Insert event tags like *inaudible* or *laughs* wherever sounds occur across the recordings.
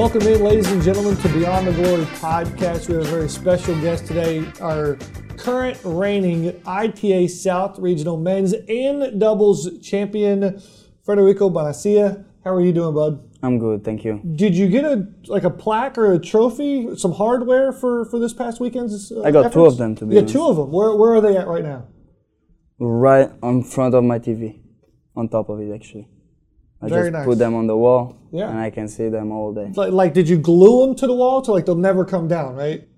Welcome in, ladies and gentlemen, to Beyond the Glory podcast. We have a very special guest today, our current reigning ITA South Regional Men's and Doubles Champion, Federico Bonacia. How are you doing, bud? I'm good, thank you. Did you get a like a plaque or a trophy, some hardware for for this past weekend's? Uh, I got two of them, to be Yeah, two of them. Where where are they at right now? Right on front of my TV, on top of it actually. I Very just nice. put them on the wall, Yeah. and I can see them all day. Like, like, did you glue them to the wall to like they'll never come down, right?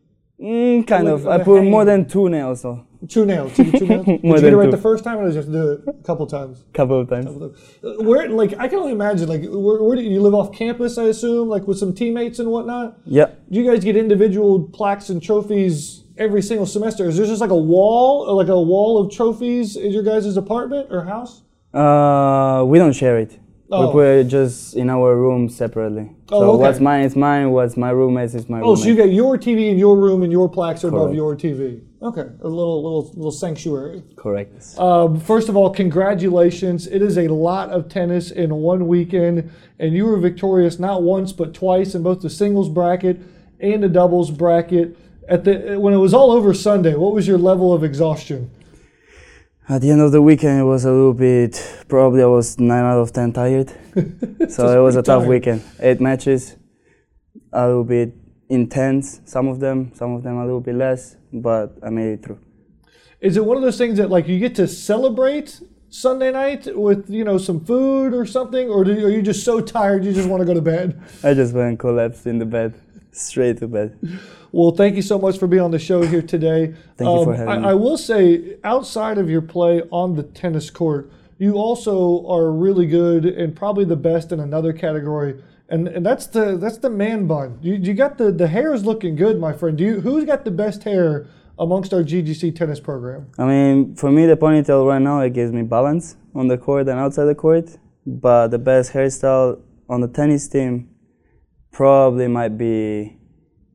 Mm, kind of. I put more than two nails, so Two nails. Two, two *laughs* nails. Did you get it right two. the first time, or did you have to do it a couple times? couple of times. Uh, Where, like, I can only imagine, like, where, where do you live off campus? I assume, like, with some teammates and whatnot. Yeah. Do you guys get individual plaques and trophies every single semester? Is there just like a wall, or like a wall of trophies in your guys' apartment or house? Uh, we don't share it. Oh. We put it just in our room separately. Oh, so okay. what's mine is mine. What's my roommate's is my room. Oh, so you got your TV in your room, and your plaques are above your TV. Okay, a little, little, little sanctuary. Correct. Um, first of all, congratulations. It is a lot of tennis in one weekend, and you were victorious not once but twice in both the singles bracket and the doubles bracket. At the when it was all over Sunday, what was your level of exhaustion? At the end of the weekend, it was a little bit. Probably I was nine out of ten tired. *laughs* so it was a tough tired. weekend. Eight matches, a little bit intense. Some of them, some of them a little bit less, but I made it through. Is it one of those things that like you get to celebrate Sunday night with you know some food or something, or do you, are you just so tired you just want to go to bed? I just went and collapsed in the bed, straight to bed. *laughs* Well, thank you so much for being on the show here today. Um, Thank you for having I, me. I will say, outside of your play on the tennis court, you also are really good and probably the best in another category, and, and that's the that's the man bun. You, you got the the hair is looking good, my friend. Do you who's got the best hair amongst our GGC tennis program? I mean, for me, the ponytail right now it gives me balance on the court and outside the court. But the best hairstyle on the tennis team probably might be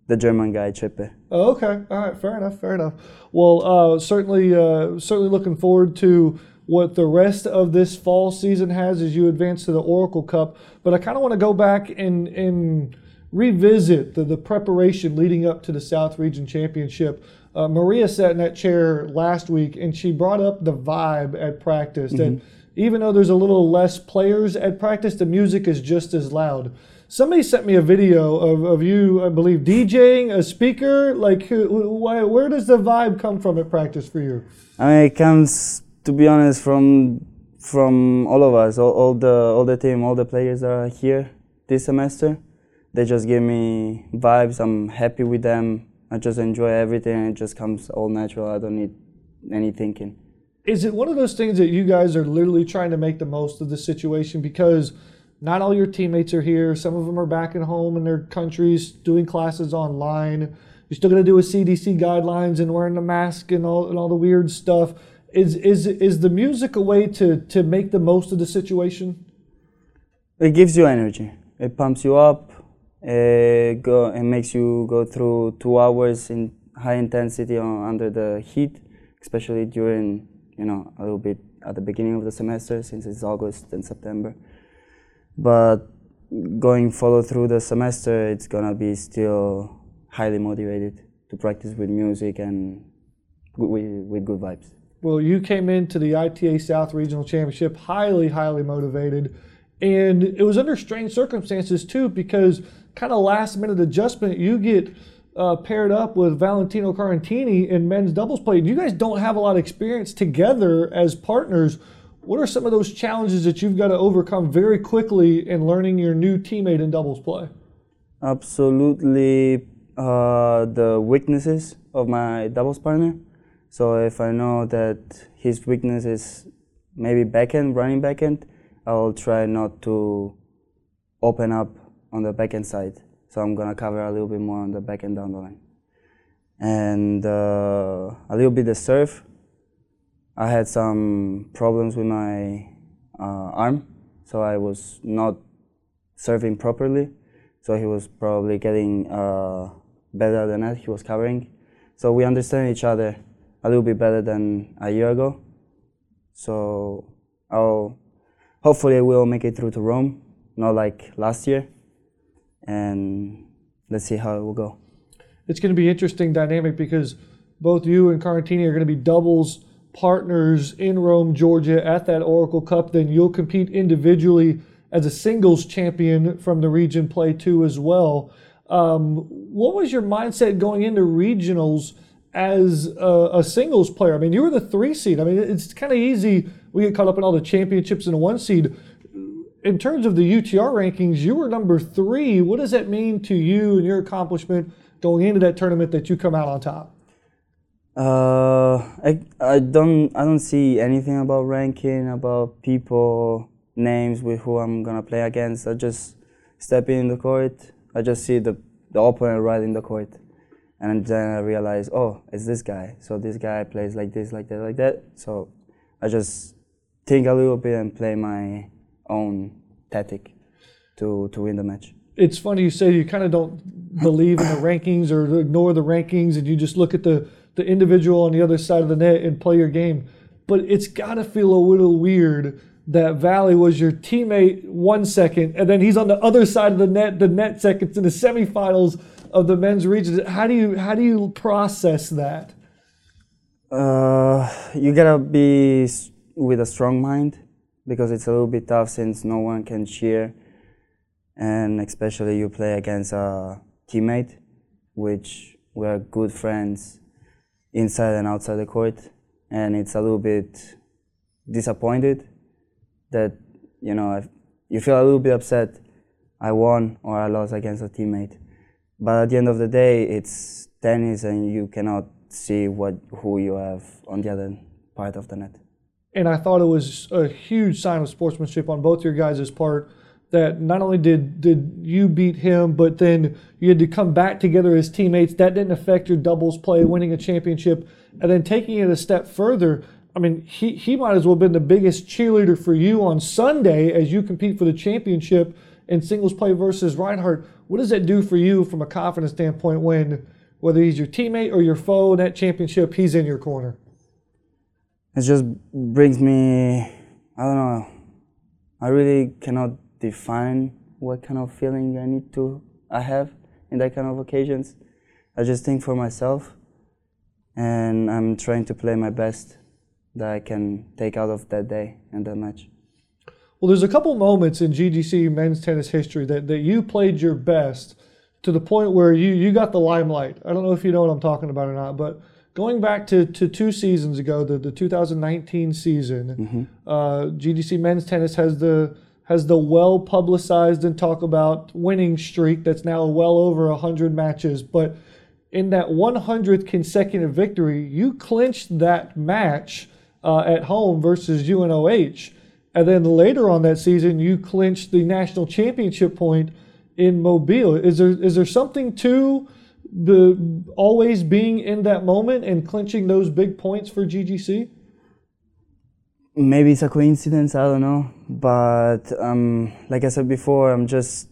the German guy Chepe. Oh, okay. All right. Fair enough. Fair enough. Well, uh, certainly, uh, certainly looking forward to what the rest of this fall season has as you advance to the Oracle Cup. But I kind of want to go back and and revisit the, the preparation leading up to the South Region Championship. Uh, Maria sat in that chair last week, and she brought up the vibe at practice that even though there's a little less players at practice, the music is just as loud. Somebody sent me a video of, of you, I believe, DJing a speaker. Like, who- why, where does the vibe come from at practice for you? I mean, it comes to be honest from from all of us, all, all the all the team, all the players that are here this semester. They just give me vibes. I'm happy with them. I just enjoy everything. It just comes all natural. I don't need any thinking. Is it one of those things that you guys are literally trying to make the most of the situation because not all your teammates are here? Some of them are back at home in their countries doing classes online. You're still going to do with CDC guidelines and wearing the mask and all and all the weird stuff. Is is is the music a way to to make the most of the situation? It gives you energy. It pumps you up. It go it makes you go through two hours in high intensity on, under the heat, especially during you know a little bit at the beginning of the semester since it's August and September. But going follow through the semester, it's gonna be still highly motivated to practice with music and with, with good vibes. Well, you came into the ITA South Regional Championship highly, highly motivated. And it was under strange circumstances, too, because kind of last minute adjustment, you get uh, paired up with Valentino Carantini in men's doubles play. You guys don't have a lot of experience together as partners. What are some of those challenges that you've got to overcome very quickly in learning your new teammate in doubles play? absolutely uh, the weaknesses of my doubles partner. So if I know that his weakness is maybe backhand, running backhand, I'll try not to open up on the backhand side. So I'm gonna cover a little bit more on the backhand down the line. And uh, a little bit the serve. I had some problems with my uh, arm, so I was not serving properly. So he was probably getting uh, better than that. He was covering. So we understand each other. a little bit better than a year ago. So I'll hopefully we'll make it through to Rome, not like last year, and let's see how it will go. It's going to be interesting dynamic because both you and Carantini are going to be doubles partners in Rome, Georgia at that Oracle Cup. Then you'll compete individually as a singles champion from the region play too as well. Um, what was your mindset going into regionals as a, a, singles player? I mean, you were the three seed. I mean, it's kind of easy. We get caught up in all the championships in a one seed. In terms of the UTR rankings, you were number three. What does that mean to you and your accomplishment going into that tournament that you come out on top? Uh, I, I don't I don't see anything about ranking about people names with who I'm gonna play against. I just step in the court. I just see the the opponent right in the court, and then I realize, oh, it's this guy. So this guy plays like this, like that, like that. So I just think a little bit and play my own tactic to to win the match. It's funny you say you kind of don't believe in the rankings or ignore the rankings, and you just look at the the individual on the other side of the net and play your game. But it's got to feel a little weird that Valley was your teammate one second, and then he's on the other side of the net, the net seconds in the semifinals of the men's region. How do you how do you process that? Uh, you gotta be with a strong mind because it's a little bit tough since no one can cheer, and especially you play against a teammate, which we're good friends inside and outside the court, and it's a little bit disappointed that you know you feel a little bit upset. I won or I lost against a teammate, but at the end of the day, it's tennis, and you cannot see what who you have on the other part of the net. And I thought it was a huge sign of sportsmanship on both your guys' part that not only did did you beat him, but then you had to come back together as teammates. That didn't affect your doubles play, winning a championship, and then taking it a step further. I mean, he, he might as well have been the biggest cheerleader for you on Sunday as you compete for the championship in singles play versus Reinhardt. What does that do for you from a confidence standpoint when, whether he's your teammate or your foe in that championship, he's in your corner? It just brings me, I don't know, I really cannot define what kind of feeling I need to I have in that kind of occasions. I just think for myself, and I'm trying to play my best that I can take out of that day and that match. Well, there's a couple moments in GGC men's tennis history that, that you played your best to the point where you, you got the limelight. I don't know if you know what I'm talking about or not, but going back to, to two seasons ago, the, the 2019 season, mm-hmm. uh, GGC men's tennis has the has the well publicized and talk about winning streak that's now well over 100 matches. But in that 100th consecutive victory, you clinched that match uh, at home versus UNOH. And then later on that season, you clinched the national championship point in Mobile. Is there is there something to the always being in that moment and clinching those big points for GGC? Maybe it's a coincidence i don't know. But um, like i said before i'm just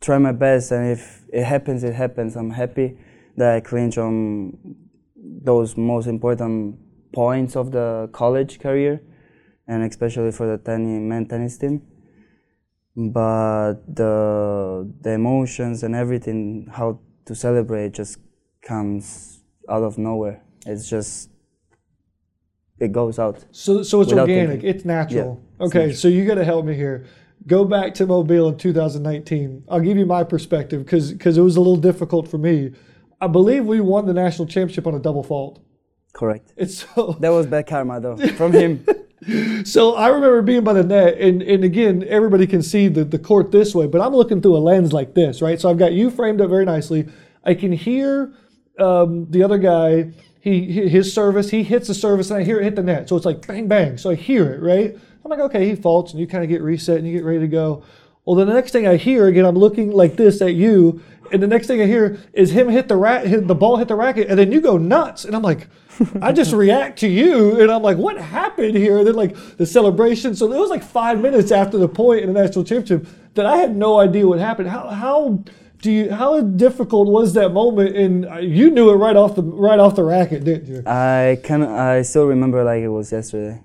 trying my best and if it happens it happens. I'm happy that i clinch on those most important points of the college career and especially for the tennis, men tennis team. But the the emotions and everything how to celebrate just comes out of nowhere. It's just it goes out. So, so it's organic. Thinking. It's natural. Yeah, okay, natural. so you got to help me here. Go back to Mobile in 2019. I'll give you my perspective because because it was a little difficult for me. I believe we won the national championship on a double fault. Correct. It's so *laughs* that was bad karma though from him. *laughs* so I remember being by the net, and, and again, everybody can see the, the court this way, but I'm looking through a lens like this, right? So I've got you framed up very nicely. I can hear um, the other guy he his service, he hits the service, and I hear it hit the net. So it's like bang bang. So I hear it, right? I'm like, okay, he faults, and you kind of get reset and you get ready to go. Well, the next thing I hear again, I'm looking like this at you, and the next thing I hear is him hit the rat, hit the ball hit the racket, and then you go nuts, and I'm like, *laughs* I just react to you, and I'm like, what happened here? And then like the celebration. So it was like five minutes after the point in the national championship that I had no idea what happened. How how Do you? How difficult was that moment? And you knew it right off the right off the racket, didn't you? I can I still remember like it was yesterday.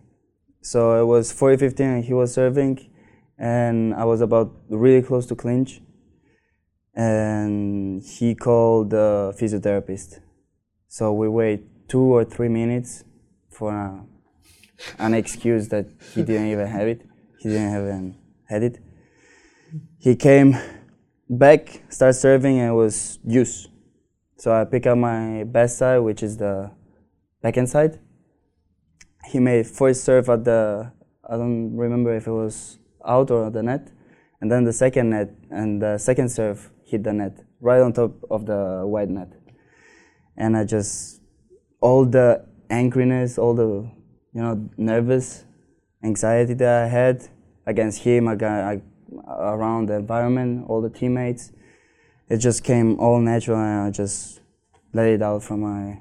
So it was 40-15 and he was serving, and I was about really close to clinch, and he called the physiotherapist. So we wait two or three minutes for a, an excuse that he didn't even have it. He didn't even had it. He came back, start serving, and it was use. So I pick up my best side, which is the backhand side. He made first serve at the, I don't remember if it was out or the net, and then the second net, and the second serve hit the net, right on top of the white net. And I just, all the angriness, all the, you know, nervous anxiety that I had against him, against, around the environment, all the teammates. It just came all natural, and I just let it out from my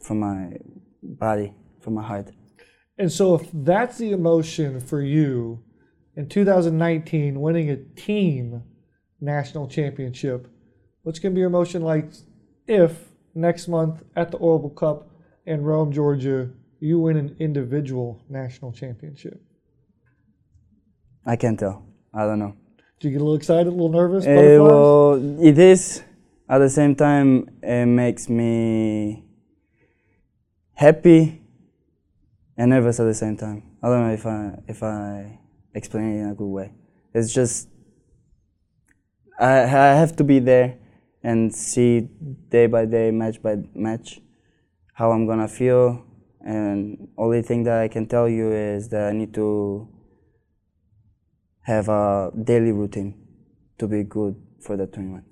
from my body, from my heart. And so, if that's the emotion for you in 2019, winning a team national championship, what's going to be your emotion like if next month at the Oracle Cup in Rome, Georgia, you win an individual national championship? I can't tell. I don't know. Do you get a little excited, a little nervous? Uh, well, it is. At the same time, it makes me happy and nervous at the same time. I don't know if I if I explain it in a good way. It's just I I have to be there and see day by day, match by match, how I'm gonna feel. And only thing that I can tell you is that I need to have a daily routine to be good for the tournament.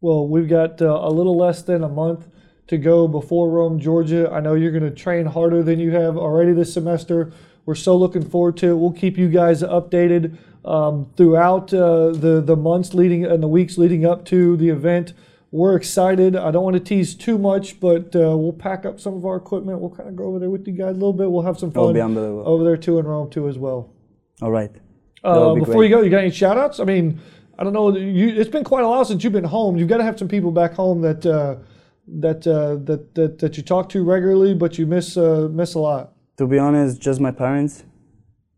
Well, we've got uh, a little less than a month to go before Rome, Georgia. I know you're going to train harder than you have already this semester. We're so looking forward to it. We'll keep you guys updated um, throughout uh, the the months leading and the weeks leading up to the event. We're excited. I don't want to tease too much, but uh, we'll pack up some of our equipment. We'll kind of go over there with you guys a little bit. We'll have some fun over there too in Rome too as well. All right. Uh, before great. you go, you got any shout outs? I mean, I don't know. You, it's been quite a while since you've been home. You've got to have some people back home that uh, that, uh, that that that you talk to regularly, but you miss uh, miss a lot. To be honest, just my parents.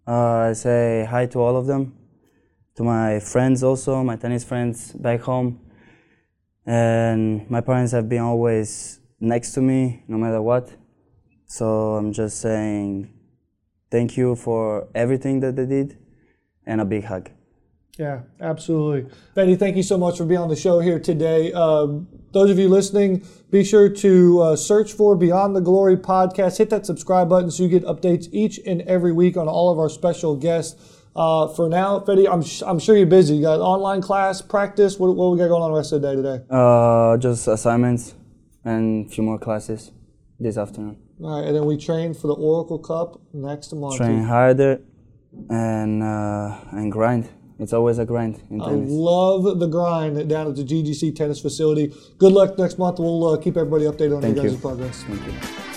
Uh, I say hi to all of them, to my friends also, my tennis friends back home, and my parents have been always next to me no matter what. So I'm just saying thank you for everything that they did and a big hug. Yeah, absolutely. Betty, thank you so much for being on the show here today. Um, those of you listening, be sure to uh, search for Beyond the Glory podcast. Hit that subscribe button so you get updates each and every week on all of our special guests. Uh, for now, Fetty, I'm, sh- I'm sure you're busy. You got online class, practice. What, what we got going on the rest of the day today? Uh, just assignments and a few more classes this afternoon. All right, and then we train for the Oracle Cup next month. Train harder and uh, and grind. It's always a grind in tennis. I love the grind down at the GGC tennis facility. Good luck next month. We'll uh, keep everybody updated on Thank your guys' you. progress. Thank you.